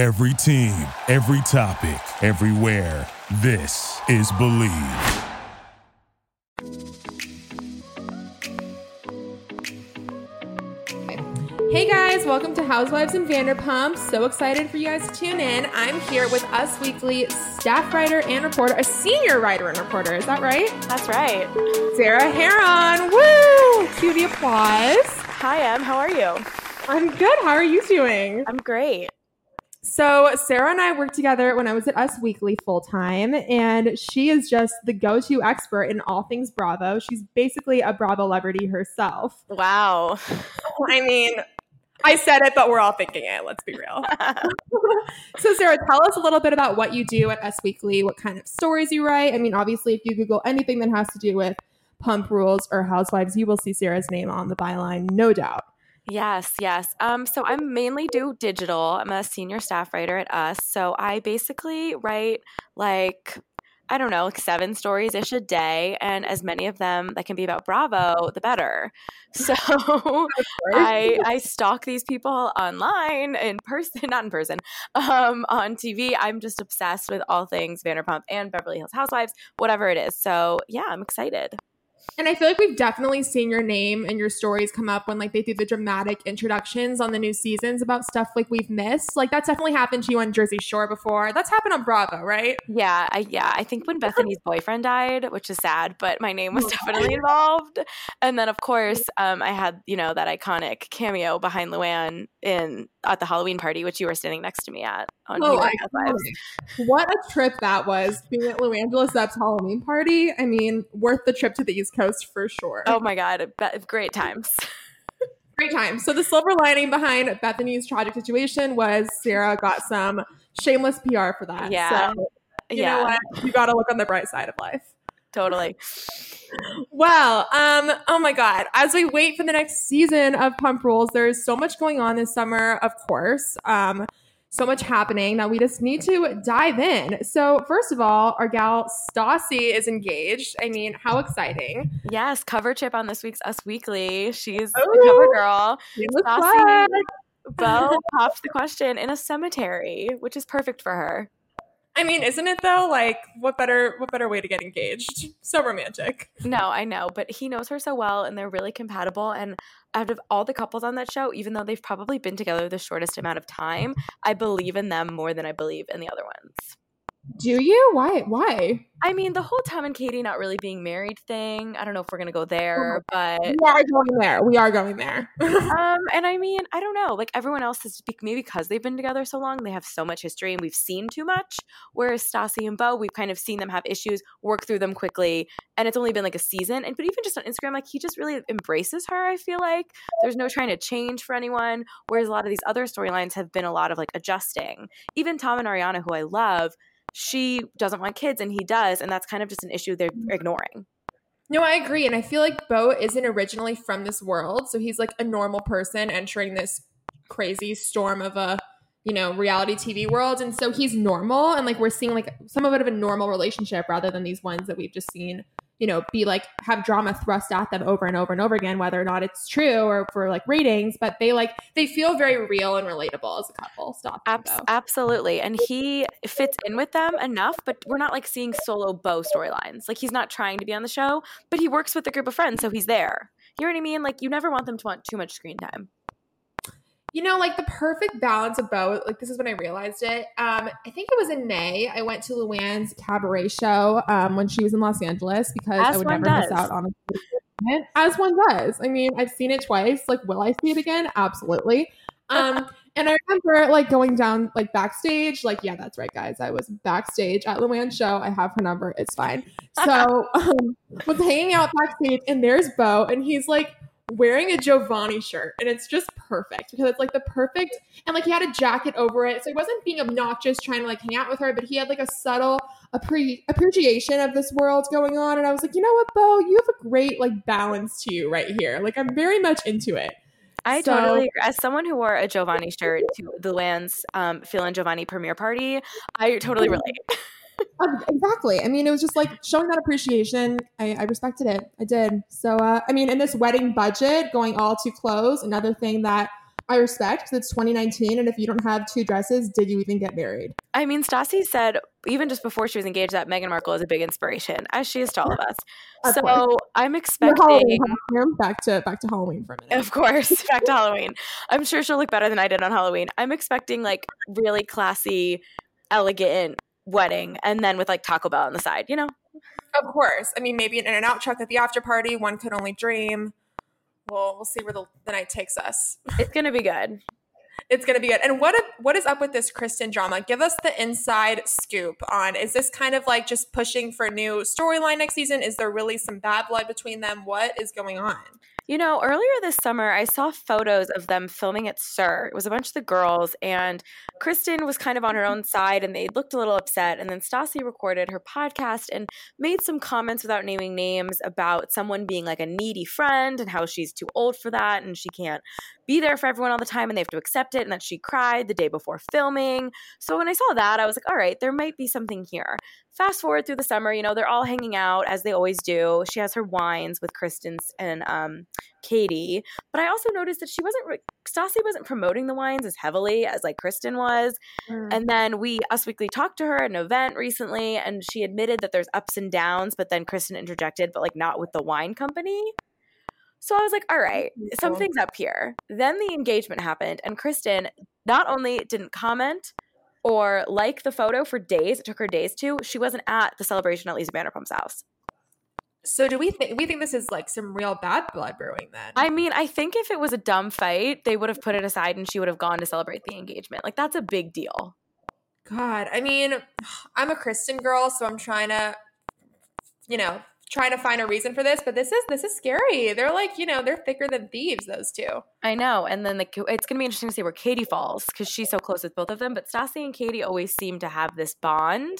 Every team, every topic, everywhere. This is Believe. Hey guys, welcome to Housewives and Vanderpump. So excited for you guys to tune in. I'm here with Us Weekly staff writer and reporter, a senior writer and reporter. Is that right? That's right. Sarah Hearon. Woo! Cue the applause. Hi, Em. How are you? I'm good. How are you doing? I'm great. So, Sarah and I worked together when I was at Us Weekly full time, and she is just the go to expert in all things Bravo. She's basically a Bravo celebrity herself. Wow. I mean, I said it, but we're all thinking it. Let's be real. so, Sarah, tell us a little bit about what you do at Us Weekly, what kind of stories you write. I mean, obviously, if you Google anything that has to do with pump rules or housewives, you will see Sarah's name on the byline, no doubt. Yes, yes. Um, so I mainly do digital. I'm a senior staff writer at Us. So I basically write like I don't know, like seven stories ish a day, and as many of them that can be about Bravo, the better. So I I stalk these people online, in person, not in person, um, on TV. I'm just obsessed with all things Vanderpump and Beverly Hills Housewives, whatever it is. So yeah, I'm excited. And I feel like we've definitely seen your name and your stories come up when like they do the dramatic introductions on the new seasons about stuff like we've missed. Like that's definitely happened to you on Jersey Shore before. That's happened on Bravo, right? Yeah, I, yeah. I think when Bethenny's boyfriend died, which is sad, but my name was definitely involved. And then of course, um, I had you know that iconic cameo behind Luann in at the Halloween party, which you were standing next to me at. On oh, what a trip that was being at Luann Lesseps Halloween party. I mean, worth the trip to the East Coast for sure. Oh my god, great times. great times. So the silver lining behind Bethenny's tragic situation was Sarah got some shameless PR for that. Yeah. So, you yeah. know what? You got to look on the bright side of life. Totally. Well, um, oh my God. As we wait for the next season of Pump Rules, there's so much going on this summer, of course. Um, so much happening that we just need to dive in. So, first of all, our gal Stassi is engaged. I mean, how exciting! Yes, cover chip on this week's Us Weekly. She's Ooh, the cover girl. Stassi Beau popped the question in a cemetery, which is perfect for her. I mean, isn't it though? Like, what better what better way to get engaged? So romantic. No, I know, but he knows her so well and they're really compatible and out of all the couples on that show, even though they've probably been together the shortest amount of time, I believe in them more than I believe in the other ones. Do you? Why? Why? I mean, the whole Tom and Katie not really being married thing. I don't know if we're gonna go there, but we are going there. We are going there. um, and I mean, I don't know. Like everyone else is maybe because they've been together so long, they have so much history, and we've seen too much. Whereas Stassi and Beau, we've kind of seen them have issues, work through them quickly, and it's only been like a season. And but even just on Instagram, like he just really embraces her. I feel like there's no trying to change for anyone. Whereas a lot of these other storylines have been a lot of like adjusting. Even Tom and Ariana, who I love she doesn't want kids and he does and that's kind of just an issue they're mm-hmm. ignoring. No i agree and i feel like Beau isn't originally from this world so he's like a normal person entering this crazy storm of a you know reality tv world and so he's normal and like we're seeing like some of it of a normal relationship rather than these ones that we've just seen you know, be like have drama thrust at them over and over and over again, whether or not it's true or for like ratings, but they like they feel very real and relatable as a couple. Stop. Abs- absolutely. And he fits in with them enough, but we're not like seeing solo Beau storylines. Like he's not trying to be on the show, but he works with a group of friends, so he's there. You know what I mean? Like you never want them to want too much screen time you know, like the perfect balance of both. Like this is when I realized it. Um, I think it was in May. I went to Luann's cabaret show um, when she was in Los Angeles because As I would never does. miss out on a as one does. I mean, I've seen it twice. Like, will I see it again? Absolutely. Um, and I remember like going down like backstage. Like, yeah, that's right, guys. I was backstage at Luann's show. I have her number. It's fine. So, um, was hanging out backstage, and there's Beau, and he's like wearing a Giovanni shirt and it's just perfect because it's like the perfect and like he had a jacket over it so he wasn't being obnoxious trying to like hang out with her but he had like a subtle appre- appreciation of this world going on and I was like you know what Beau you have a great like balance to you right here like I'm very much into it I so, totally agree. As someone who wore a Giovanni shirt to the Land's um, Phil and Giovanni premiere party, I totally relate. exactly. I mean, it was just like showing that appreciation. I, I respected it. I did. So, uh, I mean, in this wedding budget, going all to close, another thing that I respect because it's 2019, and if you don't have two dresses, did you even get married? I mean, Stassi said even just before she was engaged that Meghan Markle is a big inspiration, as she is to all of us. Of so course. I'm expecting back to back to Halloween for a minute. Of course, back to Halloween. I'm sure she'll look better than I did on Halloween. I'm expecting like really classy, elegant wedding, and then with like Taco Bell on the side. You know. Of course. I mean, maybe an In-N-Out truck at the after party. One could only dream we'll we'll see where the, the night takes us. It's gonna be good. It's gonna be good. And what what is up with this Kristen drama? Give us the inside scoop on. Is this kind of like just pushing for a new storyline next season? Is there really some bad blood between them? What is going on? You know, earlier this summer, I saw photos of them filming at SUR. It was a bunch of the girls, and Kristen was kind of on her mm-hmm. own side, and they looked a little upset. And then Stassi recorded her podcast and made some comments without naming names about someone being like a needy friend and how she's too old for that and she can't be there for everyone all the time and they have to accept it, and that she cried the day before filming. So when I saw that, I was like, all right, there might be something here. Fast forward through the summer, you know, they're all hanging out as they always do. She has her wines with Kristen's and um, Katie, but I also noticed that she wasn't. Re- Stassi wasn't promoting the wines as heavily as like Kristen was. Mm. And then we Us Weekly talked to her at an event recently, and she admitted that there's ups and downs, but then Kristen interjected, but like not with the wine company. So I was like, all right, something's up here. Then the engagement happened, and Kristen not only didn't comment or like the photo for days, it took her days to, she wasn't at the celebration at Lisa Vanderpump's house. So do we think we think this is like some real bad blood brewing then? I mean, I think if it was a dumb fight, they would have put it aside and she would have gone to celebrate the engagement. Like that's a big deal. God, I mean, I'm a Kristen girl, so I'm trying to you know, trying to find a reason for this, but this is this is scary. They're like, you know, they're thicker than thieves. Those two. I know, and then the, it's going to be interesting to see where Katie falls because she's so close with both of them. But Stassi and Katie always seem to have this bond.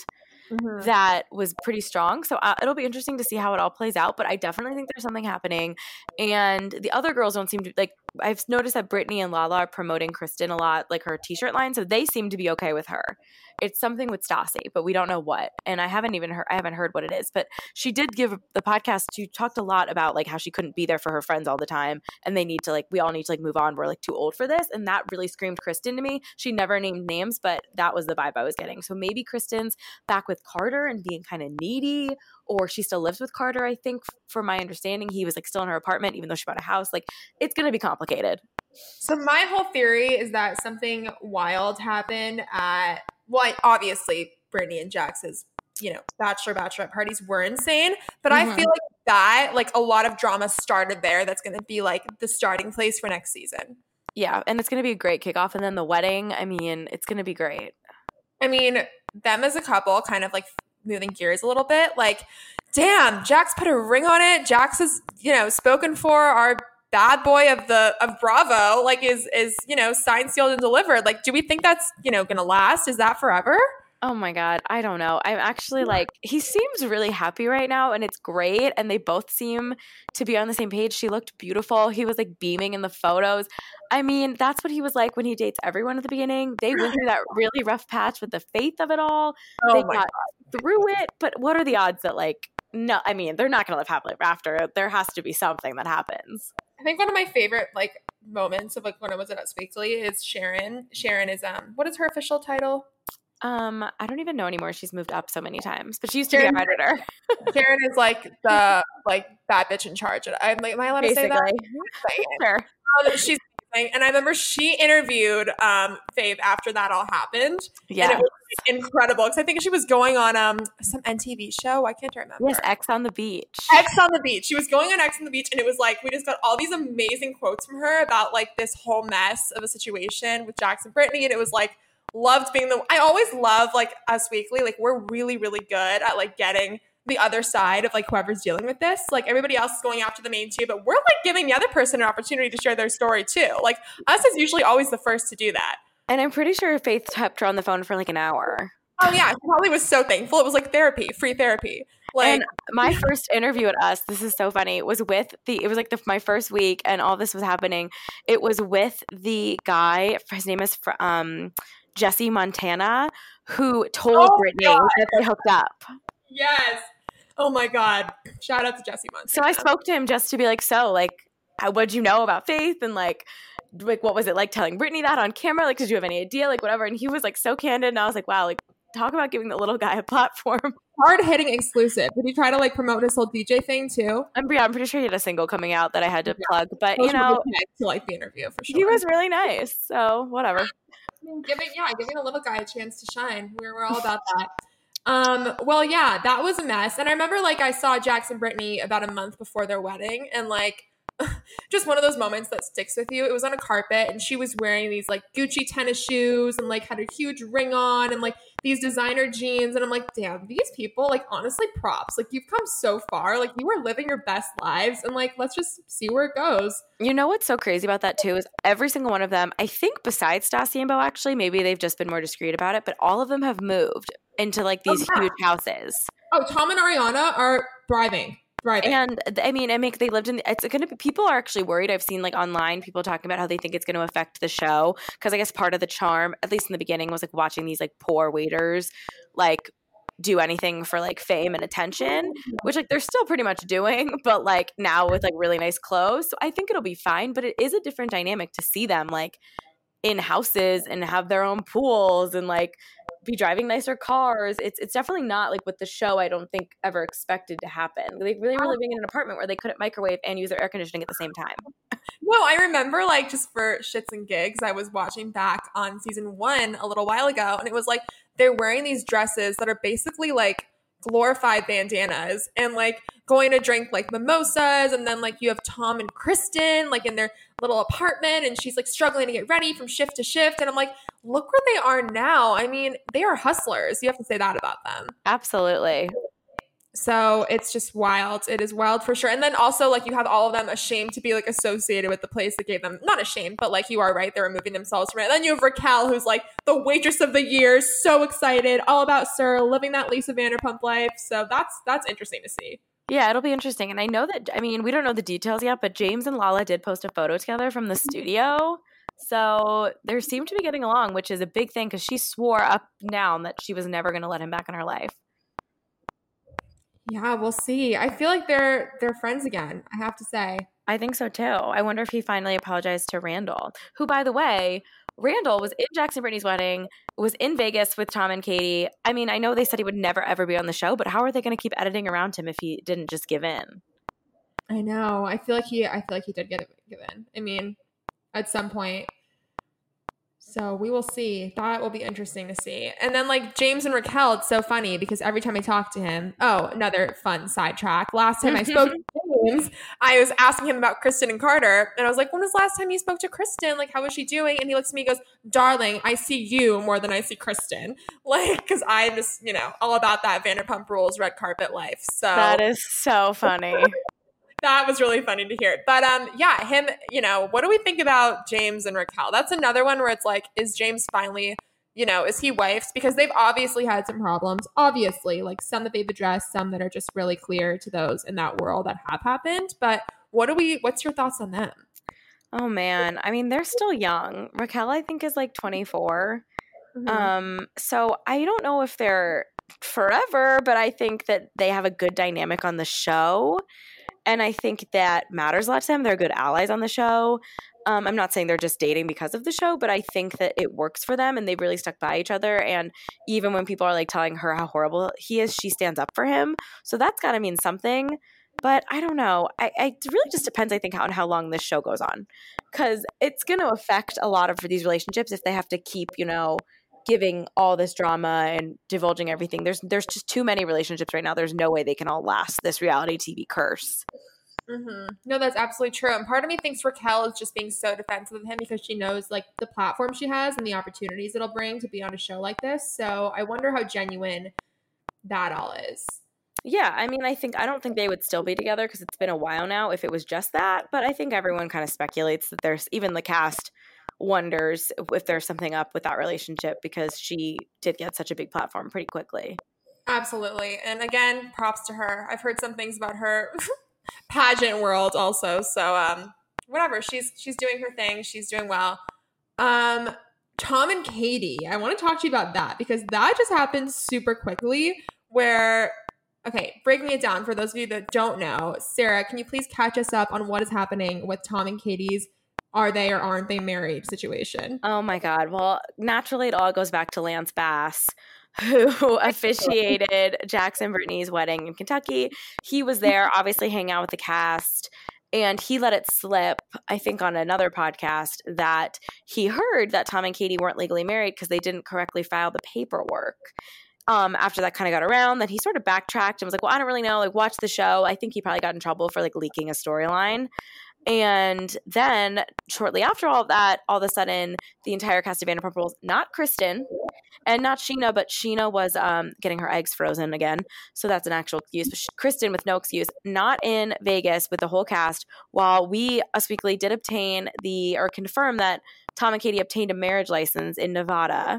Mm-hmm. That was pretty strong. So uh, it'll be interesting to see how it all plays out. But I definitely think there's something happening. And the other girls don't seem to like, I've noticed that Brittany and Lala are promoting Kristen a lot, like her t shirt line. So they seem to be okay with her it's something with Stassi, but we don't know what. And I haven't even heard I haven't heard what it is. But she did give the podcast. She talked a lot about like how she couldn't be there for her friends all the time, and they need to like we all need to like move on. We're like too old for this, and that really screamed Kristen to me. She never named names, but that was the vibe I was getting. So maybe Kristen's back with Carter and being kind of needy, or she still lives with Carter. I think, from my understanding, he was like still in her apartment, even though she bought a house. Like it's gonna be complicated. So my whole theory is that something wild happened at well, obviously Brittany and Jax's, you know, bachelor bachelorette parties were insane, but mm-hmm. I feel like that, like a lot of drama started there. That's going to be like the starting place for next season. Yeah, and it's going to be a great kickoff, and then the wedding. I mean, it's going to be great. I mean, them as a couple, kind of like moving gears a little bit. Like, damn, Jax put a ring on it. Jax is, you know, spoken for our bad boy of the of Bravo like is is you know signed, sealed, and delivered. Like, do we think that's you know gonna last? Is that forever? Oh my god, I don't know. I'm actually like he seems really happy right now and it's great and they both seem to be on the same page. She looked beautiful. He was like beaming in the photos. I mean, that's what he was like when he dates everyone at the beginning. They went through that really rough patch with the faith of it all. Oh they got god. through it, but what are the odds that like no, I mean, they're not going to live happily ever after. There has to be something that happens. I think one of my favorite like moments of like when I was at Us Weekly is Sharon. Sharon is um what is her official title? Um, I don't even know anymore. She's moved up so many times, but she used to Sharon, be a editor. Sharon is like the like bad bitch in charge. I'm like, am I allowed Basically. to say that? Sure. Um, she's and I remember she interviewed um Faith after that all happened. Yeah. And it was incredible because I think she was going on um some MTV show. I can't remember. Yes, Ex on the Beach. Ex on the Beach. She was going on Ex on the Beach, and it was like we just got all these amazing quotes from her about like this whole mess of a situation with Jackson Brittany, and it was like loved being the. I always love like Us Weekly. Like we're really really good at like getting the other side of like whoever's dealing with this. Like everybody else is going after the main two, but we're like giving the other person an opportunity to share their story too. Like us is usually always the first to do that. And I'm pretty sure Faith kept her on the phone for like an hour. Oh yeah, she probably was so thankful. It was like therapy, free therapy. Like and my first interview at us, this is so funny, was with the it was like the, my first week and all this was happening. It was with the guy, his name is um Jesse Montana, who told oh Brittany that they hooked up. Yes. Oh my god. Shout out to Jesse Montana. So I spoke to him just to be like, so like what'd you know about Faith and like like what was it like telling Brittany that on camera? Like, did you have any idea? Like, whatever. And he was like so candid, and I was like, wow, like talk about giving the little guy a platform. Hard hitting exclusive. Did he try to like promote his whole DJ thing too? I'm, yeah, I'm pretty sure he had a single coming out that I had to yeah. plug, but you know, to like the interview for sure. He was really nice, so whatever. I mean, giving yeah, giving a little guy a chance to shine. We're we're all about that. Um, well, yeah, that was a mess. And I remember like I saw Jackson Brittany about a month before their wedding, and like just one of those moments that sticks with you. It was on a carpet and she was wearing these like Gucci tennis shoes and like had a huge ring on and like these designer jeans. And I'm like, damn, these people, like, honestly, props. Like, you've come so far. Like, you are living your best lives. And like, let's just see where it goes. You know what's so crazy about that too is every single one of them, I think besides Stassi and Beau, actually, maybe they've just been more discreet about it, but all of them have moved into like oh, these oh, yeah. huge houses. Oh, Tom and Ariana are thriving. Right. And I mean, I make they lived in it's going to be people are actually worried. I've seen like online people talking about how they think it's going to affect the show because I guess part of the charm, at least in the beginning, was like watching these like poor waiters like do anything for like fame and attention, mm-hmm. which like they're still pretty much doing, but like now with like really nice clothes. So I think it'll be fine, but it is a different dynamic to see them like in houses and have their own pools and like be driving nicer cars. It's it's definitely not like what the show I don't think ever expected to happen. They really were oh. living in an apartment where they couldn't microwave and use their air conditioning at the same time. No, I remember like just for shits and gigs, I was watching back on season one a little while ago, and it was like they're wearing these dresses that are basically like glorified bandanas and like going to drink like mimosas and then like you have Tom and Kristen like in their little apartment and she's like struggling to get ready from shift to shift and I'm like look where they are now. I mean, they are hustlers. You have to say that about them. Absolutely. So it's just wild. It is wild for sure. And then also, like, you have all of them ashamed to be like associated with the place that gave them not ashamed, but like you are right, they're removing themselves from it. And then you have Raquel, who's like the waitress of the year, so excited, all about SUR, living that Lisa Vanderpump life. So that's that's interesting to see. Yeah, it'll be interesting. And I know that I mean, we don't know the details yet, but James and Lala did post a photo together from the mm-hmm. studio. So they seem to be getting along, which is a big thing because she swore up and down that she was never going to let him back in her life. Yeah, we'll see. I feel like they're they're friends again. I have to say. I think so too. I wonder if he finally apologized to Randall, who, by the way, Randall was in Jackson Brittany's wedding, was in Vegas with Tom and Katie. I mean, I know they said he would never ever be on the show, but how are they going to keep editing around him if he didn't just give in? I know. I feel like he. I feel like he did get give in. I mean, at some point. So we will see. That will be interesting to see. And then like James and Raquel, it's so funny because every time I talk to him, oh, another fun sidetrack. Last time I mm-hmm. spoke to James, I was asking him about Kristen and Carter, and I was like, "When was the last time you spoke to Kristen? Like, how was she doing?" And he looks at me, and goes, "Darling, I see you more than I see Kristen, like, because I'm just, you know, all about that Vanderpump Rules red carpet life." So that is so funny that was really funny to hear. But um, yeah, him, you know, what do we think about James and Raquel? That's another one where it's like, is James finally, you know, is he wifed? Because they've obviously had some problems. Obviously, like some that they've addressed, some that are just really clear to those in that world that have happened. But what do we what's your thoughts on them? Oh man. I mean, they're still young. Raquel, I think, is like 24. Mm-hmm. Um, so I don't know if they're forever, but I think that they have a good dynamic on the show. And I think that matters a lot to them. They're good allies on the show. Um, I'm not saying they're just dating because of the show, but I think that it works for them and they've really stuck by each other. And even when people are like telling her how horrible he is, she stands up for him. So that's got to mean something. But I don't know. I, I, it really just depends, I think, on how long this show goes on. Because it's going to affect a lot of these relationships if they have to keep, you know, giving all this drama and divulging everything. There's there's just too many relationships right now. There's no way they can all last this reality TV curse. Mm-hmm. No, that's absolutely true. And part of me thinks Raquel is just being so defensive of him because she knows like the platform she has and the opportunities it'll bring to be on a show like this. So I wonder how genuine that all is. Yeah, I mean, I think I don't think they would still be together because it's been a while now if it was just that. But I think everyone kind of speculates that there's even the cast wonders if there's something up with that relationship because she did get such a big platform pretty quickly. Absolutely. And again, props to her. I've heard some things about her pageant world also. So um whatever, she's she's doing her thing. She's doing well. Um Tom and Katie, I want to talk to you about that because that just happened super quickly where okay, breaking it down for those of you that don't know. Sarah, can you please catch us up on what is happening with Tom and Katie's are they or aren't they married situation. Oh my God. Well, naturally, it all goes back to Lance Bass, who officiated Jackson Brittany's wedding in Kentucky. He was there, obviously, hanging out with the cast. And he let it slip, I think, on another podcast that he heard that Tom and Katie weren't legally married because they didn't correctly file the paperwork. Um, after that kind of got around, then he sort of backtracked and was like, "Well, I don't really know. Like, watch the show." I think he probably got in trouble for like leaking a storyline. And then shortly after all of that, all of a sudden, the entire cast of Vanderpump Rules, not Kristen and not Scheana, but Scheana was um, getting her eggs frozen again. So that's an actual excuse. But Kristen, with no excuse, not in Vegas with the whole cast, while we, Us Weekly, did obtain the, or confirm that Tom and Katie obtained a marriage license in Nevada.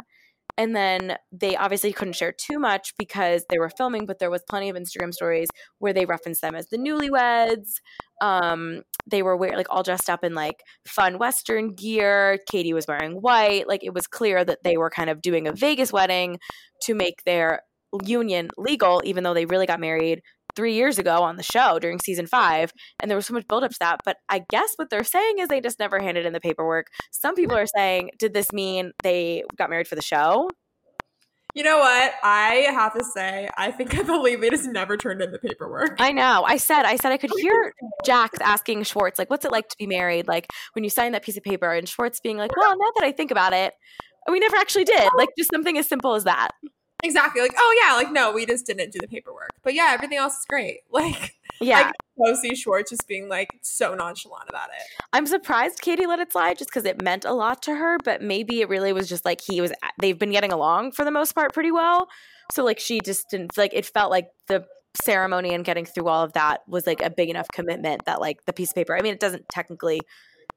And then they obviously couldn't share too much because they were filming, but there was plenty of Instagram stories where they referenced them as the newlyweds. Um, they were wearing like all dressed up in like fun Western gear. Katie was wearing white. Like it was clear that they were kind of doing a Vegas wedding to make their union legal, even though they really got married three years ago on the show during season five, and there was so much buildup to that. But I guess what they're saying is they just never handed in the paperwork. Some people are saying, did this mean they got married for the show? You know what? I have to say, I think I believe they just never turned in the paperwork. I know. I said, I said I could oh, hear Jax asking Schwartz, like, what's it like to be married? Like when you sign that piece of paper, and Schwartz being like, well, now that I think about it, we never actually did. Like just something as simple as that. Exactly. Like, oh yeah, like no, we just didn't do the paperwork. But yeah, everything else is great. Like, yeah, I see Schwartz just being like so nonchalant about it. I'm surprised Katie let it slide just because it meant a lot to her. But maybe it really was just like he was. They've been getting along for the most part pretty well. So like she just didn't like. It felt like the ceremony and getting through all of that was like a big enough commitment that like the piece of paper. I mean, it doesn't technically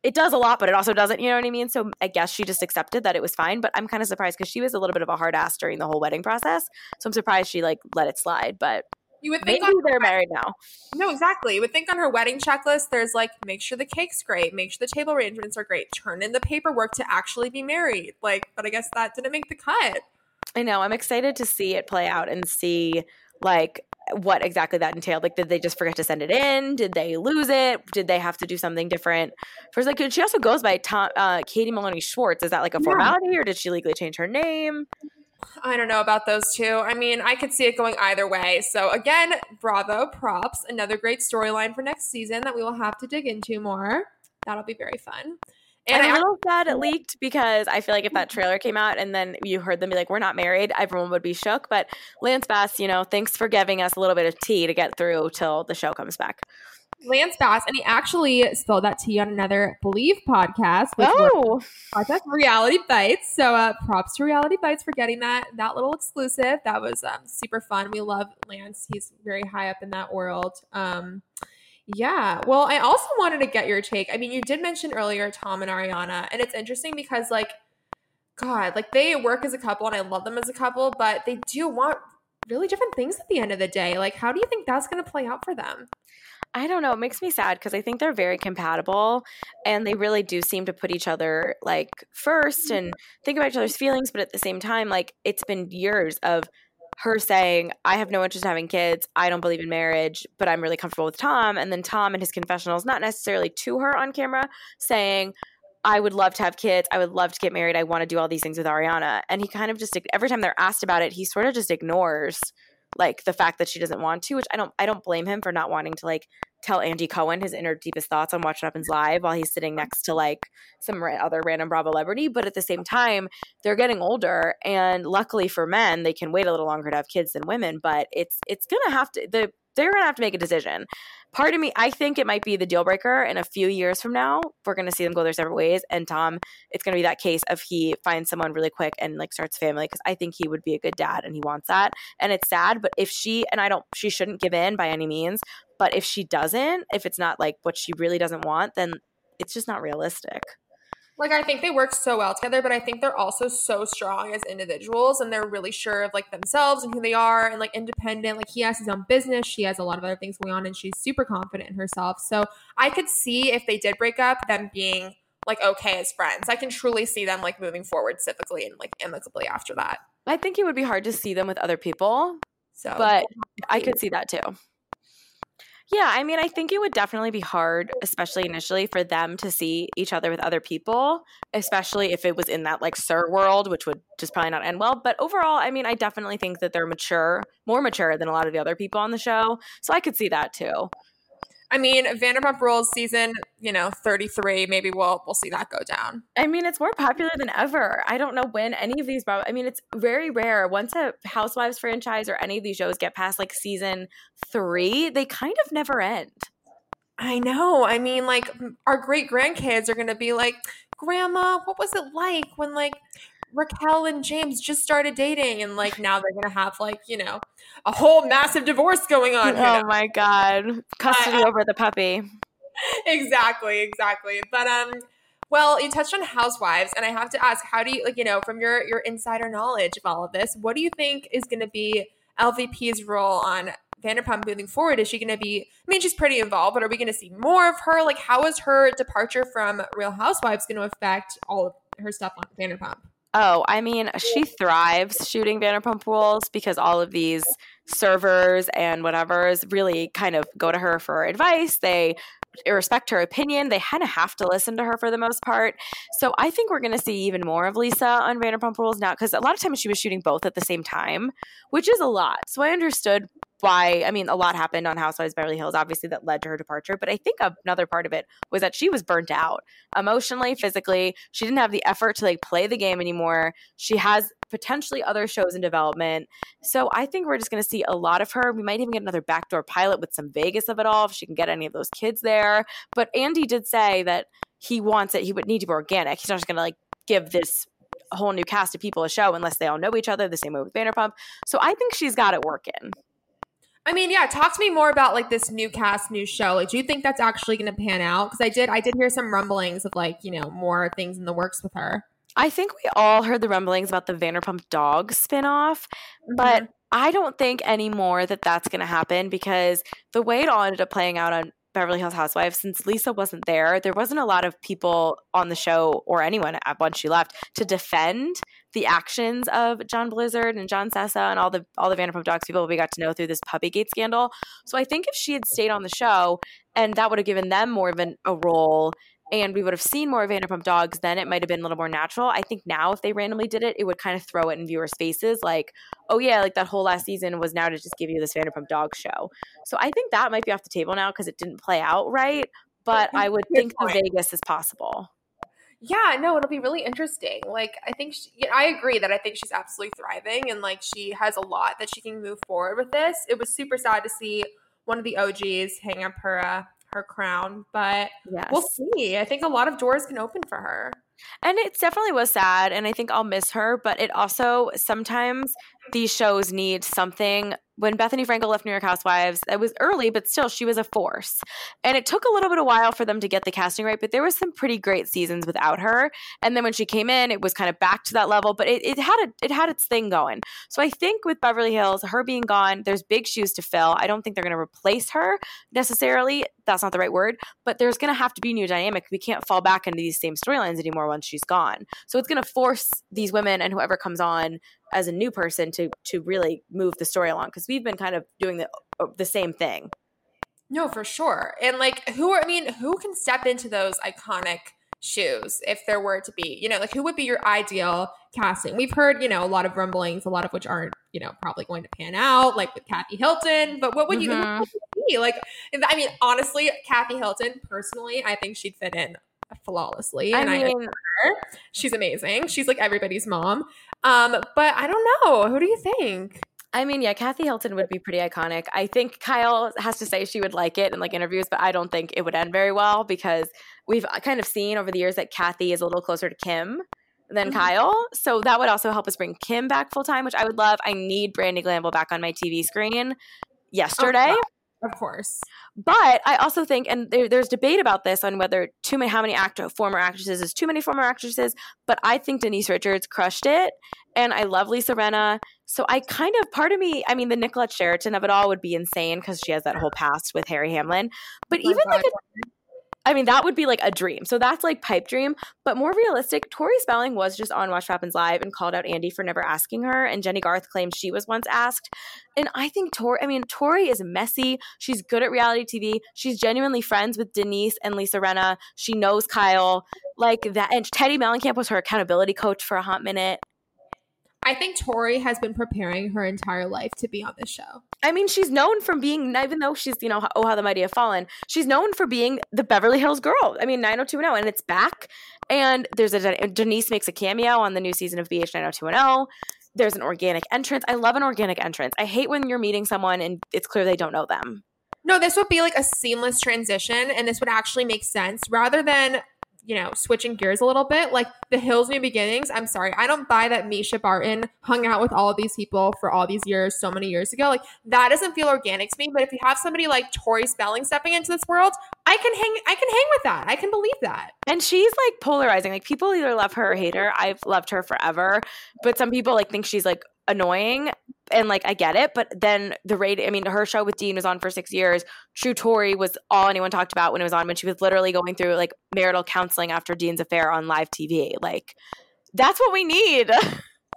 it does a lot, but it also doesn't. You know what I mean? So I guess she just accepted that it was fine. But I'm kind of surprised because she was a little bit of a hard ass during the whole wedding process. So I'm surprised she like let it slide. But you would think maybe they're married now. No, exactly. You would think on her wedding checklist, there's like make sure the cake's great, make sure the table arrangements are great, turn in the paperwork to actually be married. Like, but I guess that didn't make the cut. I know. I'm excited to see it play out and see like what exactly that entailed. Like, did they just forget to send it in? Did they lose it? Did they have to do something different? First, like, she also goes by Tom, uh, Katie Maloney Schwartz. Is that like a formality, yeah. or did she legally change her name? I don't know about those two. I mean, I could see it going either way. So again, bravo, props. Another great storyline for next season that we will have to dig into more. That'll be very fun. And I'm a little sad it leaked because I feel like if that trailer came out and then you heard them be like, "We're not married," everyone would be shook. But Lance Bass, you know, thanks for giving us a little bit of tea to get through till the show comes back. Lance Bass, and he actually spilled that tea on another Believe podcast. oh, podcast Reality Bites. So, uh, props to Reality Bites for getting that that little exclusive. That was um, super fun. We love Lance. He's very high up in that world. Um, yeah. Well, I also wanted to get your take. I mean, you did mention earlier Tom and Ariana, and it's interesting because, like, God, like they work as a couple and I love them as a couple, but they do want really different things at the end of the day. Like, how do you think that's going to play out for them? I don't know. It makes me sad because I think they're very compatible and they really do seem to put each other like first mm-hmm. and think about each other's feelings. But at the same time, like it's been years of her saying, I have no interest in having kids. I don't believe in marriage, but I'm really comfortable with Tom. And then Tom and his confessionals, not necessarily to her on camera, saying, I would love to have kids. I would love to get married. I want to do all these things with Ariana. And he kind of just, every time they're asked about it, he sort of just ignores like the fact that she doesn't want to, which I don't I don't blame him for not wanting to like tell Andy Cohen his inner deepest thoughts on Watch What Happens Live while he's sitting next to like some other random Bravo celebrity. But at the same time, they're getting older, and luckily for men, they can wait a little longer to have kids than women. But it's it's gonna have to the they're gonna have to make a decision part of me, I think it might be the deal breaker in a few years from now. We're going to see them go their separate ways. And Tom, it's going to be that case of he finds someone really quick and like starts family because I think he would be a good dad and he wants that. And it's sad, but if she, and I don't, she shouldn't give in by any means, but if she doesn't, if it's not like what she really doesn't want, then it's just not realistic. Like I think they work so well together, but I think they're also so strong as individuals and they're really sure of like themselves and who they are and like independent. Like he has his own business, she has a lot of other things going on and she's super confident in herself. So I could see if they did break up, them being like okay as friends. I can truly see them like moving forward civically and like amicably after that. I think it would be hard to see them with other people. So but I could see that too. Yeah, I mean, I think it would definitely be hard, especially initially, for them to see each other with other people, especially if it was in that like SUR world, which would just probably not end well. But overall, I mean, I definitely think that they're mature, more mature than a lot of the other people on the show. So I could see that too. I mean, Vanderpump Rules season, you know, 33, maybe we'll we'll see that go down. I mean, it's more popular than ever. I don't know when any of these I mean, it's very rare once a Housewives franchise or any of these shows get past like season 3, they kind of never end. I know. I mean, like our great grandkids are going to be like, "Grandma, what was it like when like Raquel and James just started dating and like now they're gonna have like, you know, a whole massive divorce going on. Oh my god. Custody uh, over the puppy. Exactly, exactly. But um well, you touched on housewives, and I have to ask, how do you like, you know, from your your insider knowledge of all of this, what do you think is gonna be LVP's role on Vanderpump moving forward? Is she going to be? I mean, she's pretty involved, but are we going to see more of her? Like, how is her departure from Real Housewives going to affect all of her stuff on Vanderpump? Oh, I mean, she thrives shooting Vanderpump Rules because all of these servers and whatever's really kind of go to her for advice. They respect her opinion. They kind of have to listen to her for the most part. So I think we're going to see even more of Lisa on Vanderpump Rules now because a lot of times she was shooting both at the same time, which is a lot. So I understood why I mean a lot happened on Housewives Beverly Hills obviously that led to her departure but I think another part of it was that she was burnt out emotionally physically. She didn't have the effort to like play the game anymore. She has potentially other shows in development. So I think we're just going to see a lot of her. We might even get another backdoor pilot with some Vegas of it all if she can get any of those kids there. But Andy did say that he wants it he would need to be organic. He's not just going to like give this whole new cast of people a show unless they all know each other the same way with Vanderpump. So I think she's got it working I mean, yeah, talk to me more about like this new cast, new show. Like, do you think that's actually going to pan out? Because I did, I did hear some rumblings of like, you know, more things in the works with her. I think we all heard the rumblings about the Vanderpump Dog spinoff, mm-hmm. but I don't think anymore that that's going to happen because the way it all ended up playing out on Beverly Hills Housewives, since Lisa wasn't there, there wasn't a lot of people on the show or anyone once she left to defend the actions of John Blizzard and John Sessa and all the all the Vanderpump Dogs people we got to know through this Puppygate scandal. So I think if she had stayed on the show, and that would have given them more of an, a role and we would have seen more of Vanderpump Dogs, then it might have been a little more natural. I think now, if they randomly did it, it would kind of throw it in viewers' faces, like, oh yeah, like that whole last season was now to just give you this Vanderpump Dog show. So I think that might be off the table now because it didn't play out right. But I would think the Vegas is possible. Yeah, no, it'll be really interesting. Like, I think she, yeah, I agree that I think she's absolutely thriving and like she has a lot that she can move forward with this. It was super sad to see one of the OGs hang up her uh, her crown, but yes. we'll see. I think a lot of doors can open for her. And it definitely was sad, and I think I'll miss her. But it also sometimes these shows need something when Bethenny Frankel left New York Housewives, it was early, but still, she was a force. And it took a little bit of while for them to get the casting right, but there was some pretty great seasons without her. And then when she came in, it was kind of back to that level, but it, it had a, it had its thing going. So I think with Beverly Hills, her being gone, there's big shoes to fill. I don't think they're going to replace her necessarily. That's not the right word, but there's going to have to be new dynamic. We can't fall back into these same storylines anymore once she's gone. So it's going to force these women and whoever comes on as a new person to to really move the story along because we've been kind of doing the uh, the same thing. No, for sure. And like who are I mean, who can step into those iconic shoes if there were to be, you know, like who would be your ideal casting? We've heard, you know, a lot of rumblings, a lot of which aren't, you know, probably going to pan out, like with Kathy Hilton. But what would you, mm-hmm. would be? Like, I mean, honestly, Kathy Hilton, personally, I think she'd fit in flawlessly. I and mean, I her. She's amazing. She's like everybody's mom. Um, but I don't know. Who do you think? I mean, yeah, Kathy Hilton would be pretty iconic. I think Kyle has to say she would like it in like interviews, but I don't think it would end very well because we've kind of seen over the years that Kathy is a little closer to Kim than mm-hmm. Kyle. So that would also help us bring Kim back full time, which I would love. I need Brandi Glanville back on my TV screen yesterday. Oh, of course. But I also think, and there, there's debate about this on whether too many, how many actor, former actresses is too many former actresses. But I think Denise Richards crushed it, and I love Lisa Rinna. So I kind of, part of me, I mean, the Nicollette Sheridan of it all would be insane because she has that whole past with Harry Hamlin. But oh even God. like a I mean, that would be like a dream. So that's like pipe dream. But more realistic, Tori Spelling was just on Watch Happens Live and called out Andy for never asking her. And Jennie Garth claimed she was once asked. And I think Tori, I mean, Tori is messy. She's good at reality TV. She's genuinely friends with Denise and Lisa Rinna. She knows Kyle. Like that. And Teddi Mellencamp was her accountability coach for a hot minute. I think Tori has been preparing her entire life to be on this show. I mean, she's known from being, even though she's, you know, oh, how the mighty have fallen, she's known for being the Beverly Hills girl. I mean, 90210, and it's back. And there's a, Denise makes a cameo on the new season of BH 90210. There's an organic entrance. I love an organic entrance. I hate when you're meeting someone and it's clear they don't know them. No, this would be like a seamless transition, and this would actually make sense rather than you know, switching gears a little bit, like the Hills New Beginnings, I'm sorry, I don't buy that Mischa Barton hung out with all of these people for all these years, so many years ago. Like that doesn't feel organic to me. But if you have somebody like Tori Spelling stepping into this world, I can hang I can hang with that. I can believe that. And she's like polarizing. Like people either love her or hate her. I've loved her forever. But some people like think she's like annoying and like I get it, but then the rate I mean her show with Dean was on for 6 years. True Tori was all anyone talked about when it was on when she was literally going through like marital counseling after Dean's affair on live TV. Like that's what we need.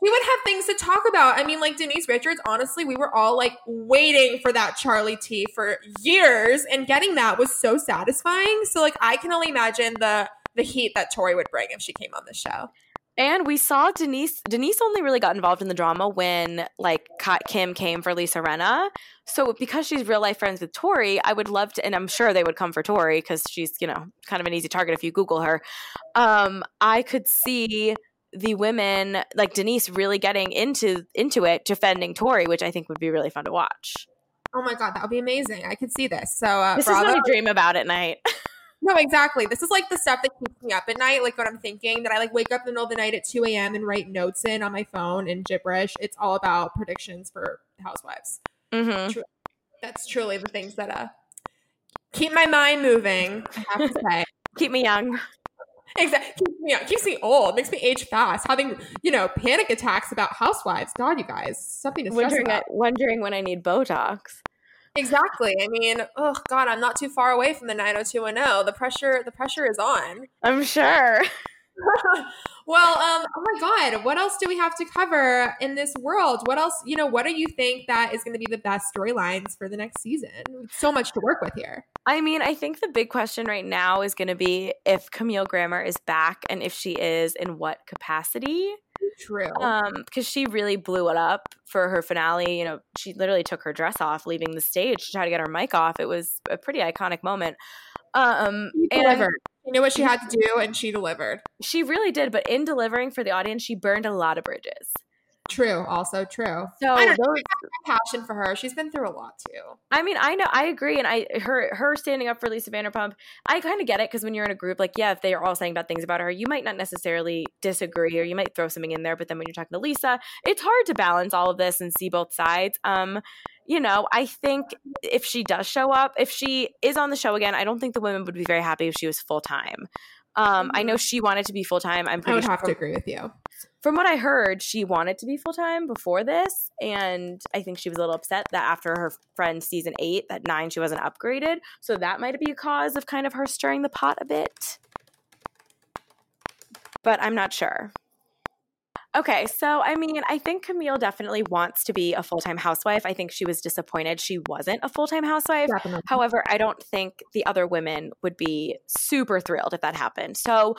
we would have things to talk about. I mean, like Denise Richards, honestly, we were all like waiting for that Charlie T for years, and getting that was so satisfying. So, like, I can only imagine the the heat that Tori would bring if she came on the show. And we saw Denise. Denise only really got involved in the drama when like Kim came for Lisa Rinna. So because she's real life friends with Tori, I would love to, and I'm sure they would come for Tori because she's you know kind of an easy target if you Google her. Um, I could see the women like Denise really getting into into it, defending Tori, which I think would be really fun to watch. Oh my god, that would be amazing! I could see this. So uh, this bravo. is what I dream about at night. No, exactly. This is like the stuff that keeps me up at night. Like what I'm thinking that I like wake up in the middle of the night at 2 a.m. and write notes in on my phone in gibberish. It's all about predictions for housewives. Mm-hmm. That's truly the things that uh keep my mind moving. I have to say, keep me young. Exactly. Keeps me, keeps me old. Makes me age fast. Having you know panic attacks about housewives. God, you guys, something to stress wondering, about. wondering when I need Botox. Exactly. I mean, oh god, I'm not too far away from the 90210. The pressure the pressure is on. I'm sure. well, um, oh my God, what else do we have to cover in this world? What else, you know, what do you think that is going to be the best storylines for the next season? So much to work with here. I mean, I think the big question right now is going to be if Camille Grammer is back and if she is, in what capacity. True. Um, because she really blew it up for her finale. You know, she literally took her dress off leaving the stage to try to get her mic off. It was a pretty iconic moment. Um, she delivered. She knew what she had to do, and she delivered. She really did. But in delivering for the audience, she burned a lot of bridges. True, also true. So I don't know. passion for her. She's been through a lot too. I mean, I know, I agree, and I her her standing up for Lisa Vanderpump. I kind of get it because when you're in a group, like, yeah, if they are all saying bad things about her, you might not necessarily disagree, or you might throw something in there. But then when you're talking to Lisa, it's hard to balance all of this and see both sides. Um, you know, I think if she does show up, if she is on the show again, I don't think the women would be very happy if she was full time. Um, I know mm-hmm. she wanted to be full time. I'm pretty I would sure have to agree with you. From what I heard, she wanted to be full time before this, and I think she was a little upset that after her friend season eight, that nine she wasn't upgraded. So that might be a cause of kind of her stirring the pot a bit. But I'm not sure. Okay, so I mean, I think Camille definitely wants to be a full time housewife. I think she was disappointed she wasn't a full time housewife. Definitely. However, I don't think the other women would be super thrilled if that happened. So,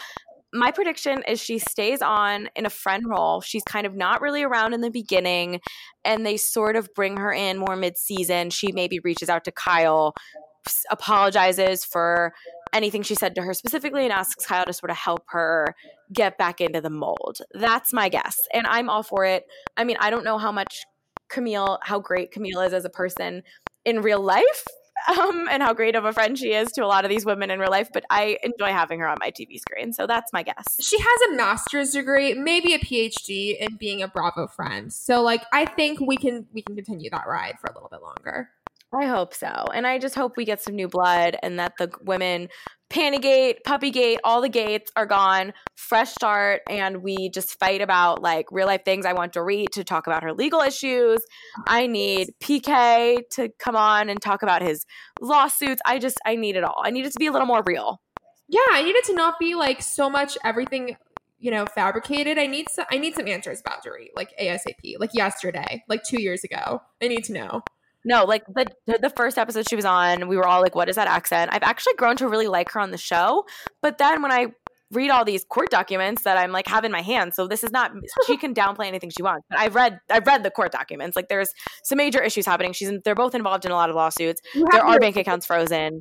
my prediction is she stays on in a friend role. She's kind of not really around in the beginning, and they sort of bring her in more mid season. She maybe reaches out to Kyle, apologizes for anything she said to her specifically and asks Kyle to sort of help her get back into the mold. That's my guess. And I'm all for it. I mean, I don't know how much Camille, how great Camille is as a person in real life. Um, and how great of a friend she is to a lot of these women in real life, but I enjoy having her on my TV screen. So that's my guess. She has a master's degree, maybe a PhD in being a Bravo friend. So like I think we can we can continue that ride for a little bit longer. I hope so. And I just hope we get some new blood and that the women, Pantygate, Puppygate, all the gates are gone, fresh start, and we just fight about like real life things. I want Dorit to talk about her legal issues. I need PK to come on and talk about his lawsuits. I just, I need it all. I need it to be a little more real. Yeah, I need it to not be like so much everything you know fabricated. I need some. I need some answers about Dorit, like ASAP, like yesterday, like two years ago. I need to know. No, like the the first episode she was on, we were all like, "What is that accent?" I've actually grown to really like her on the show, but then when I read all these court documents that I'm like have in my hand. So this is not she can downplay anything she wants. But I've read I've read the court documents. Like there's some major issues happening. She's in, they're both involved in a lot of lawsuits. There are bank accounts frozen.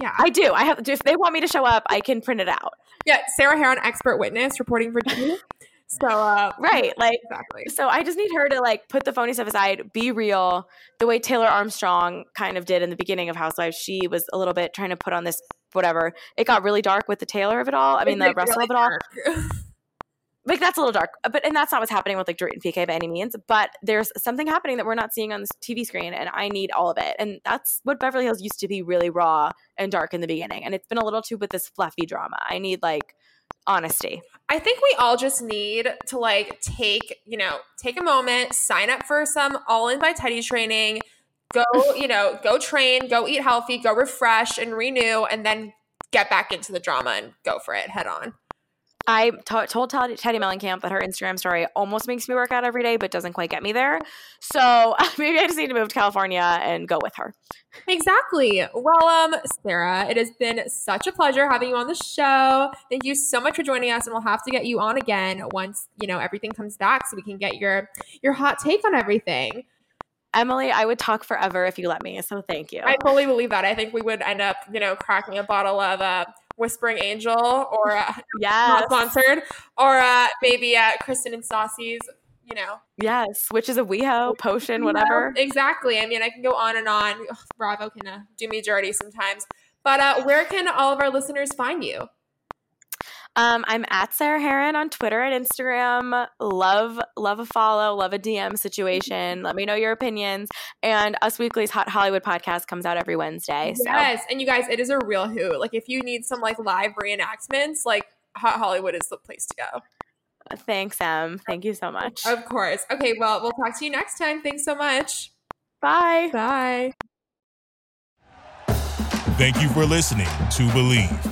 Yeah, I do. I have. If they want me to show up, I can print it out. Yeah, Sarah Hearon, expert witness, reporting for. So uh, right, like exactly. So I just need her to like put the phony stuff aside, be real, the way Taylor Armstrong kind of did in the beginning of Housewives. She was a little bit trying to put on this whatever. It got really dark with the Taylor of it all. I mean, the Russell really of it all. like that's a little dark, but and that's not what's happening with like Dorit and PK by any means. But there's something happening that we're not seeing on the TV screen, and I need all of it. And that's what Beverly Hills used to be really raw and dark in the beginning, and it's been a little too with this fluffy drama. I need like honesty. I think we all just need to like take, you know, take a moment, sign up for some all in by Teddi training, go, you know, go train, go eat healthy, go refresh and renew, and then get back into the drama and go for it head on. I t- told Teddi Mellencamp that her Instagram story almost makes me work out every day, but doesn't quite get me there. So maybe I just need to move to California and go with her. Exactly. Well, um, Sarah, it has been such a pleasure having you on the show. Thank you so much for joining us, and we'll have to get you on again once you know everything comes back, so we can get your your hot take on everything. Emily, I would talk forever if you let me. So thank you. I fully believe that. I think we would end up, you know, cracking a bottle of uh, Whispering Angel or uh, yes. not sponsored, or uh, maybe at Kristen and Stassi's, you know. Yes, which is a WeHo potion, whatever. exactly. I mean, I can go on and on. Ugh, Bravo can uh, do me dirty sometimes. But uh, where can all of our listeners find you? Um, I'm at Sarah Hearon on Twitter and Instagram. Love, love a follow, love a DM situation. Let me know your opinions. And Us Weekly's Hot Hollywood podcast comes out every Wednesday. So. Yes, and you guys, it is a real hoot. Like if you need some like live reenactments, like Hot Hollywood is the place to go. Thanks, Em. Thank you so much. Of course. Okay, well, we'll talk to you next time. Thanks so much. Bye. Bye. Thank you for listening to Bleav.